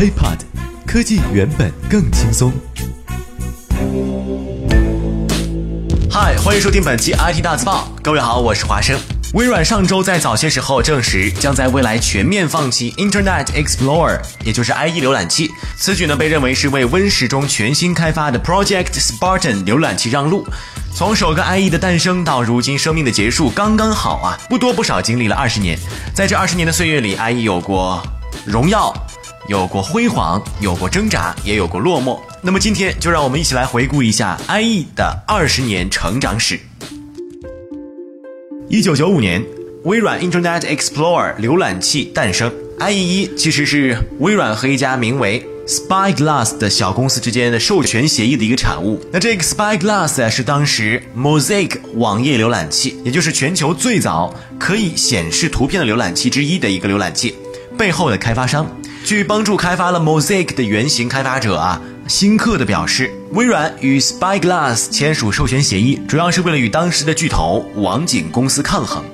HiPod，科技原本更轻松。嗨，欢迎收听本期 IT 大字报。各位好，我是华生。微软上周在早些时候证实，将在未来全面放弃 Internet Explorer，也就是 IE 浏览器。此举呢，被认为是为 Win 十中全新开发的 Project Spartan 浏览器让路。从首个 IE 的诞生到如今生命的结束，刚刚好啊，不多不少经历了二十年。在这二十年的岁月里，IE 有过荣耀。有过辉煌，有过挣扎，也有过落寞。那么今天就让我们一起来回顾一下 IE 的二十年成长史。一九九五年，微软 Internet Explorer 浏览器诞生。IE 一其实是微软和一家名为 Spyglass 的小公司之间的授权协议的一个产物。那这个 Spyglass 啊，是当时 Mosaic 网页浏览器，也就是全球最早可以显示图片的浏览器之一的一个浏览器背后的开发商。据帮助开发了 Mosaic 的原型开发者啊，辛克的表示，微软与 Spyglass 签署授权协议，主要是为了与当时的巨头网景公司抗衡。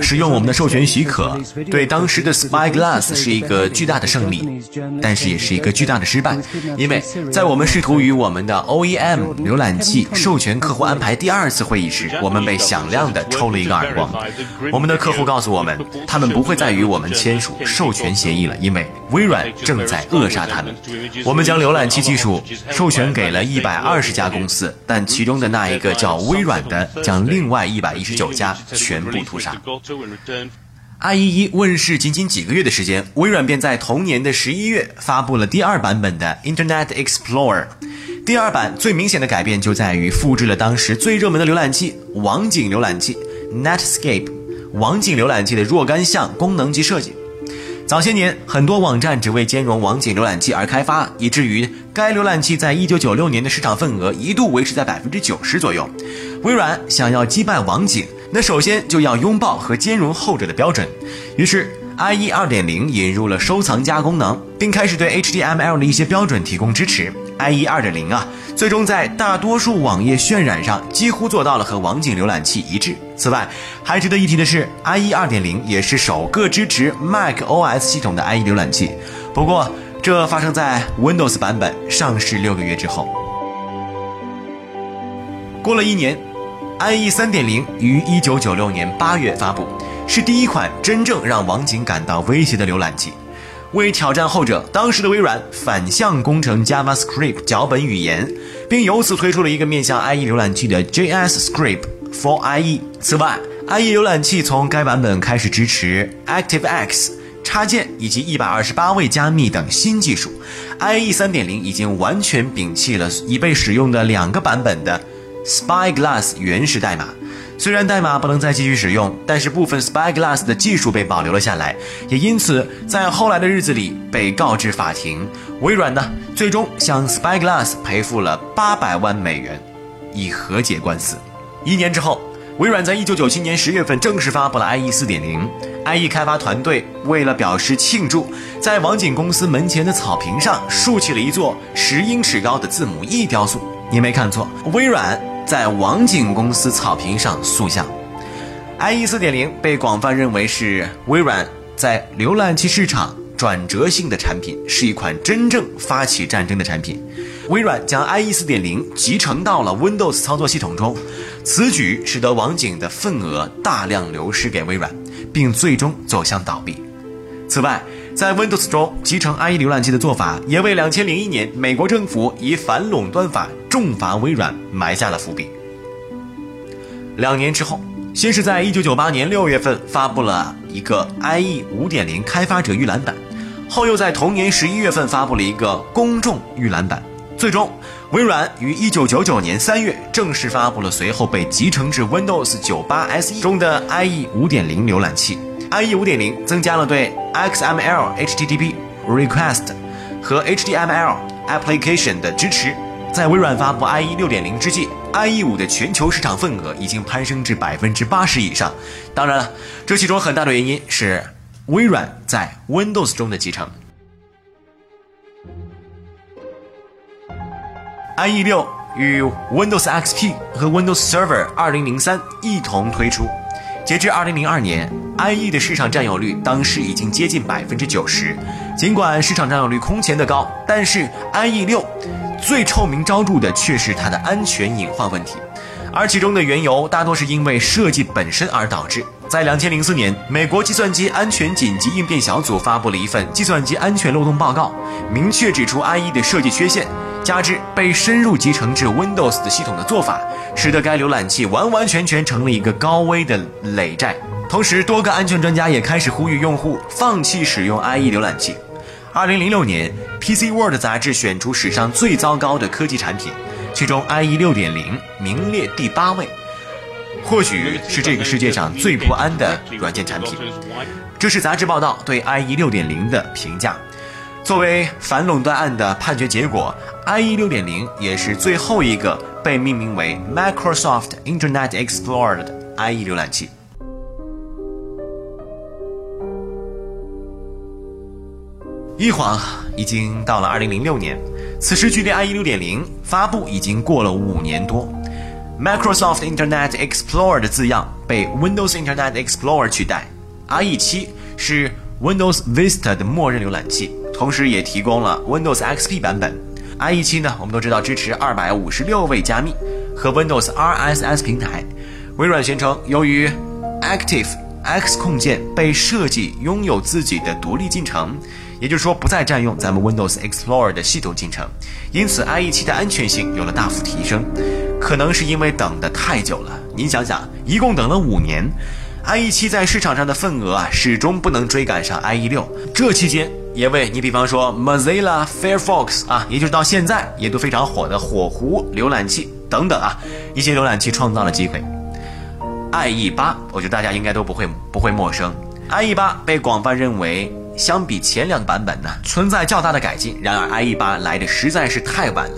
使用我们的授权许可，对当时的 Spyglass 是一个巨大的胜利，但是也是一个巨大的失败，因为在我们试图与我们的 OEM 浏览器授权客户安排第二次会议时，我们被响亮的抽了一个耳光。我们的客户告诉我们，他们不会再与我们签署授权协议了，因为微软正在扼杀他们。我们将浏览器技术授权给了一百二十家公司，但其中的那一个叫微软的，将另外一百一十九家全部。IE 一问世仅仅几个月的时间，微软便在同年的十一月发布了第二版本的 Internet Explorer。第二版最明显的改变就在于复制了当时最热门的浏览器网景浏览器 Netscape 网景浏览器的若干项功能及设计。早些年，很多网站只为兼容网景浏览器而开发，以至于该浏览器在一九九六年的市场份额一度维持在百分之九十左右。微软想要击败网景。那首先就要拥抱和兼容后者的标准，于是 IE 2.0引入了收藏夹功能，并开始对 HTML 的一些标准提供支持。IE 2.0啊，最终在大多数网页渲染上几乎做到了和网景浏览器一致。此外，还值得一提的是，IE 2.0也是首个支持 Mac OS 系统的 IE 浏览器。不过，这发生在 Windows 版本上市六个月之后。过了一年。IE 3.0于1996年8月发布，是第一款真正让网景感到威胁的浏览器。为挑战后者，当时的微软反向工程 JavaScript 脚本语言，并由此推出了一个面向 IE 浏览器的 JSScript for IE。此外，IE 浏览器从该版本开始支持 ActiveX 插件以及128位加密等新技术。IE 3.0已经完全摒弃了已被使用的两个版本的。Spyglass 原始代码，虽然代码不能再继续使用，但是部分 Spyglass 的技术被保留了下来，也因此在后来的日子里被告知法庭。微软呢，最终向 Spyglass 赔付了八百万美元，以和解官司。一年之后，微软在一九九七年十月份正式发布了 IE 四点零。IE 开发团队为了表示庆祝，在网景公司门前的草坪上竖起了一座十英尺高的字母 E 雕塑。你没看错，微软。在网景公司草坪上塑像，IE 4.0被广泛认为是微软在浏览器市场转折性的产品，是一款真正发起战争的产品。微软将 IE 4.0集成到了 Windows 操作系统中，此举使得网景的份额大量流失给微软，并最终走向倒闭。此外，在 Windows 中集成 IE 浏览器的做法，也为2001年美国政府以反垄断法重罚微软埋下了伏笔。两年之后，先是在1998年6月份发布了一个 IE 5.0开发者预览版，后又在同年11月份发布了一个公众预览版。最终，微软于1999年3月正式发布了随后被集成至 Windows 98 SE 中的 IE 5.0浏览器。IE 5.0增加了对 XML、HTTP Request 和 HTML Application 的支持。在微软发布 IE 6.0之际，IE 5的全球市场份额已经攀升至百分之八十以上。当然了，这其中很大的原因是微软在 Windows 中的集成。IE 6与 Windows XP 和 Windows Server 2003一同推出。截至二零零二年，IE 的市场占有率当时已经接近百分之九十，尽管市场占有率空前的高，但是 IE 六最臭名昭著的却是它的安全隐患问题，而其中的缘由大多是因为设计本身而导致。在两千零四年，美国计算机安全紧急应变小组发布了一份计算机安全漏洞报告，明确指出 IE 的设计缺陷。加之被深入集成至 Windows 的系统的做法，使得该浏览器完完全全成了一个高危的累债。同时，多个安全专家也开始呼吁用户放弃使用 IE 浏览器。二零零六年，PC World 杂志选出史上最糟糕的科技产品，其中 IE 六点零名列第八位，或许是这个世界上最不安的软件产品。这是杂志报道对 IE 六点零的评价。作为反垄断案的判决结果，IE 6.0也是最后一个被命名为 Microsoft Internet Explorer 的 IE 浏览器。一晃已经到了2006年，此时距离 IE 6.0发布已经过了五年多，Microsoft Internet Explorer 的字样被 Windows Internet Explorer 取代，IE 7是 Windows Vista 的默认浏览器。同时也提供了 Windows XP 版本，IE 七呢，我们都知道支持二百五十六位加密和 Windows RSS 平台。微软宣称，由于 Active X 控件被设计拥有自己的独立进程，也就是说不再占用咱们 Windows Explorer 的系统进程，因此 IE 七的安全性有了大幅提升。可能是因为等得太久了，您想想，一共等了五年，IE 七在市场上的份额啊，始终不能追赶上 IE 六。这期间。也为你比方说 Mozilla Firefox 啊，也就是到现在也都非常火的火狐浏览器等等啊，一些浏览器创造了机会。IE 八，我觉得大家应该都不会不会陌生。IE 八被广泛认为相比前两个版本呢存在较大的改进，然而 IE 八来的实在是太晚了，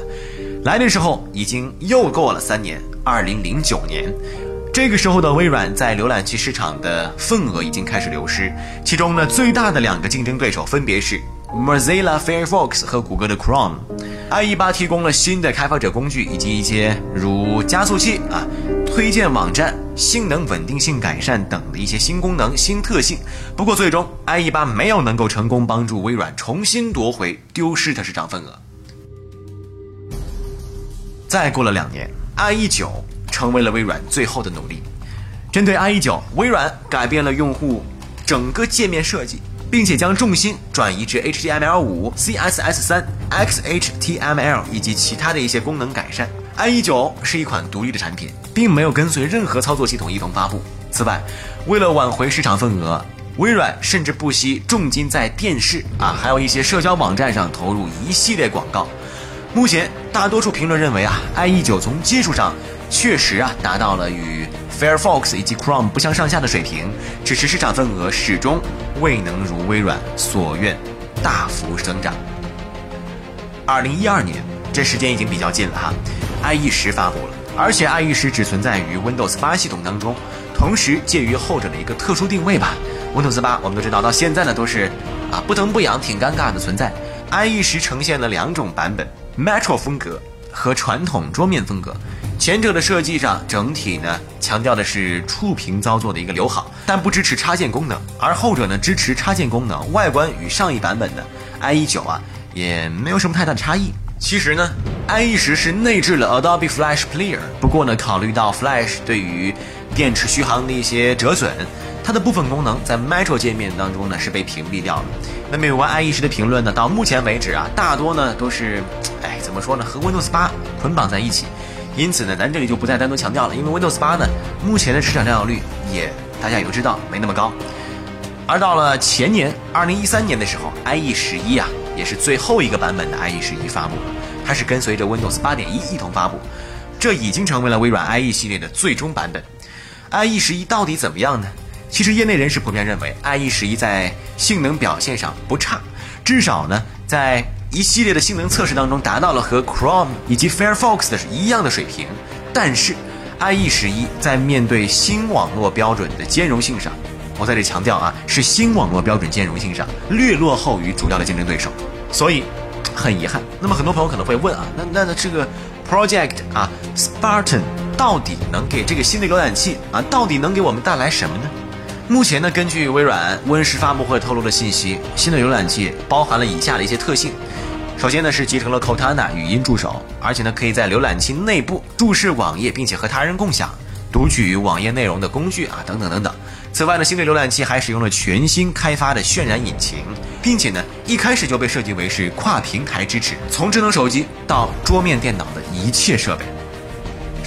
来的时候已经又过了三年，二零零九年。这个时候的微软在浏览器市场的份额已经开始流失，其中呢最大的两个竞争对手分别是 Mozilla Firefox 和谷歌的 Chrome。IE 八提供了新的开发者工具以及一些如加速器啊、推荐网站、性能稳定性改善等的一些新功能、新特性。不过最终 IE 八没有能够成功帮助微软重新夺回丢失的市场份额。再过了两年，IE 九。成为了微软最后的努力。针对 IE 九，微软改变了用户整个界面设计，并且将重心转移至 HTML 五、CSS 三、XHTML 以及其他的一些功能改善。IE 九是一款独立的产品，并没有跟随任何操作系统一同发布。此外，为了挽回市场份额，微软甚至不惜重金在电视啊，还有一些社交网站上投入一系列广告。目前，大多数评论认为啊，IE 九从技术上。确实啊，达到了与 Firefox 以及 Chrome 不相上下的水平，只是市场份额始终未能如微软所愿大幅增长。二零一二年，这时间已经比较近了哈，IE 十发布了，而且 IE 十只存在于 Windows 八系统当中，同时介于后者的一个特殊定位吧。Windows 八我们都知道，到现在呢都是啊不疼不痒，挺尴尬的存在。IE 十呈现了两种版本：Metro 风格和传统桌面风格。前者的设计上整体呢强调的是触屏操作的一个友好，但不支持插件功能；而后者呢支持插件功能，外观与上一版本的 IE 九啊也没有什么太大的差异。其实呢，IE 十是内置了 Adobe Flash Player，不过呢考虑到 Flash 对于电池续航的一些折损，它的部分功能在 Metro 界面当中呢是被屏蔽掉了。那么有关 IE 十的评论呢，到目前为止啊，大多呢都是，哎，怎么说呢，和 Windows 八捆绑在一起。因此呢，咱这里就不再单独强调了，因为 Windows 八呢，目前的市场占有率也大家也都知道没那么高。而到了前年二零一三年的时候，IE 十一啊，也是最后一个版本的 IE 十一发布，它是跟随着 Windows 八点一一同发布，这已经成为了微软 IE 系列的最终版本。IE 十一到底怎么样呢？其实业内人士普遍认为，IE 十一在性能表现上不差，至少呢，在一系列的性能测试当中，达到了和 Chrome 以及 Firefox 的是一样的水平。但是，IE 十一在面对新网络标准的兼容性上，我在这强调啊，是新网络标准兼容性上略落后于主要的竞争对手。所以，很遗憾。那么很多朋友可能会问啊，那那那这个 Project 啊，Spartan 到底能给这个新的浏览器啊，到底能给我们带来什么呢？目前呢，根据微软 Win 十发布会透露的信息，新的浏览器包含了以下的一些特性。首先呢，是集成了 Cortana 语音助手，而且呢，可以在浏览器内部注释网页，并且和他人共享、读取网页内容的工具啊，等等等等。此外呢，新的浏览器还使用了全新开发的渲染引擎，并且呢，一开始就被设计为是跨平台支持，从智能手机到桌面电脑的一切设备。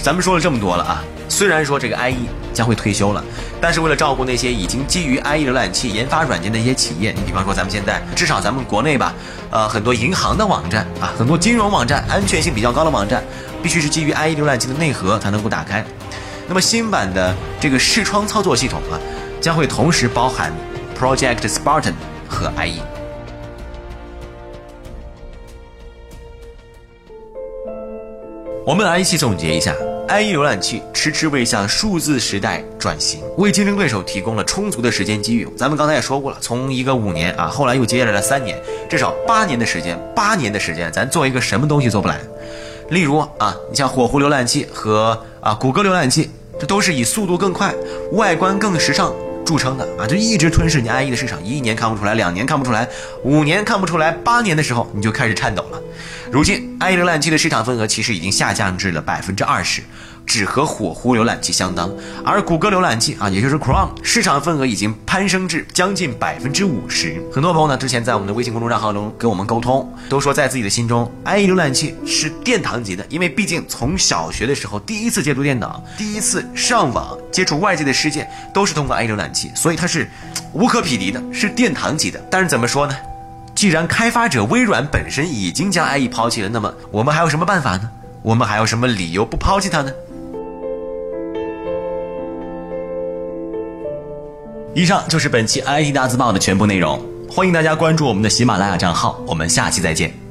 咱们说了这么多了啊。虽然说这个 IE 将会退休了，但是为了照顾那些已经基于 IE 浏览器研发软件的一些企业，你比方说咱们现在至少咱们国内吧，呃，很多银行的网站啊，很多金融网站，安全性比较高的网站，必须是基于 IE 浏览器的内核才能够打开。那么新版的这个视窗操作系统啊，将会同时包含 Project Spartan 和 IE。我们来一起总结一下。IE 浏览器迟迟未向数字时代转型，为竞争对手提供了充足的时间机遇。咱们刚才也说过了，从一个五年啊，后来又接下来了三年，至少八年的时间，八年的时间，咱做一个什么东西做不来？例如啊，你像火狐浏览器和啊谷歌浏览器，这都是以速度更快、外观更时尚。著称的啊，就一直吞噬你 IE 的市场，一年看不出来，两年看不出来，五年看不出来，八年的时候你就开始颤抖了。如今，IE 浏览器的市场份额其实已经下降至了百分之二十。只和火狐浏览器相当，而谷歌浏览器啊，也就是 Chrome 市场份额已经攀升至将近百分之五十。很多朋友呢，之前在我们的微信公众账号中跟我们沟通，都说在自己的心中，IE 浏览器是殿堂级的，因为毕竟从小学的时候第一次接触电脑，第一次上网接触外界的世界，都是通过 IE 浏览器，所以它是无可匹敌的，是殿堂级的。但是怎么说呢？既然开发者微软本身已经将 IE 抛弃了，那么我们还有什么办法呢？我们还有什么理由不抛弃它呢？以上就是本期 IT 大字报的全部内容，欢迎大家关注我们的喜马拉雅账号，我们下期再见。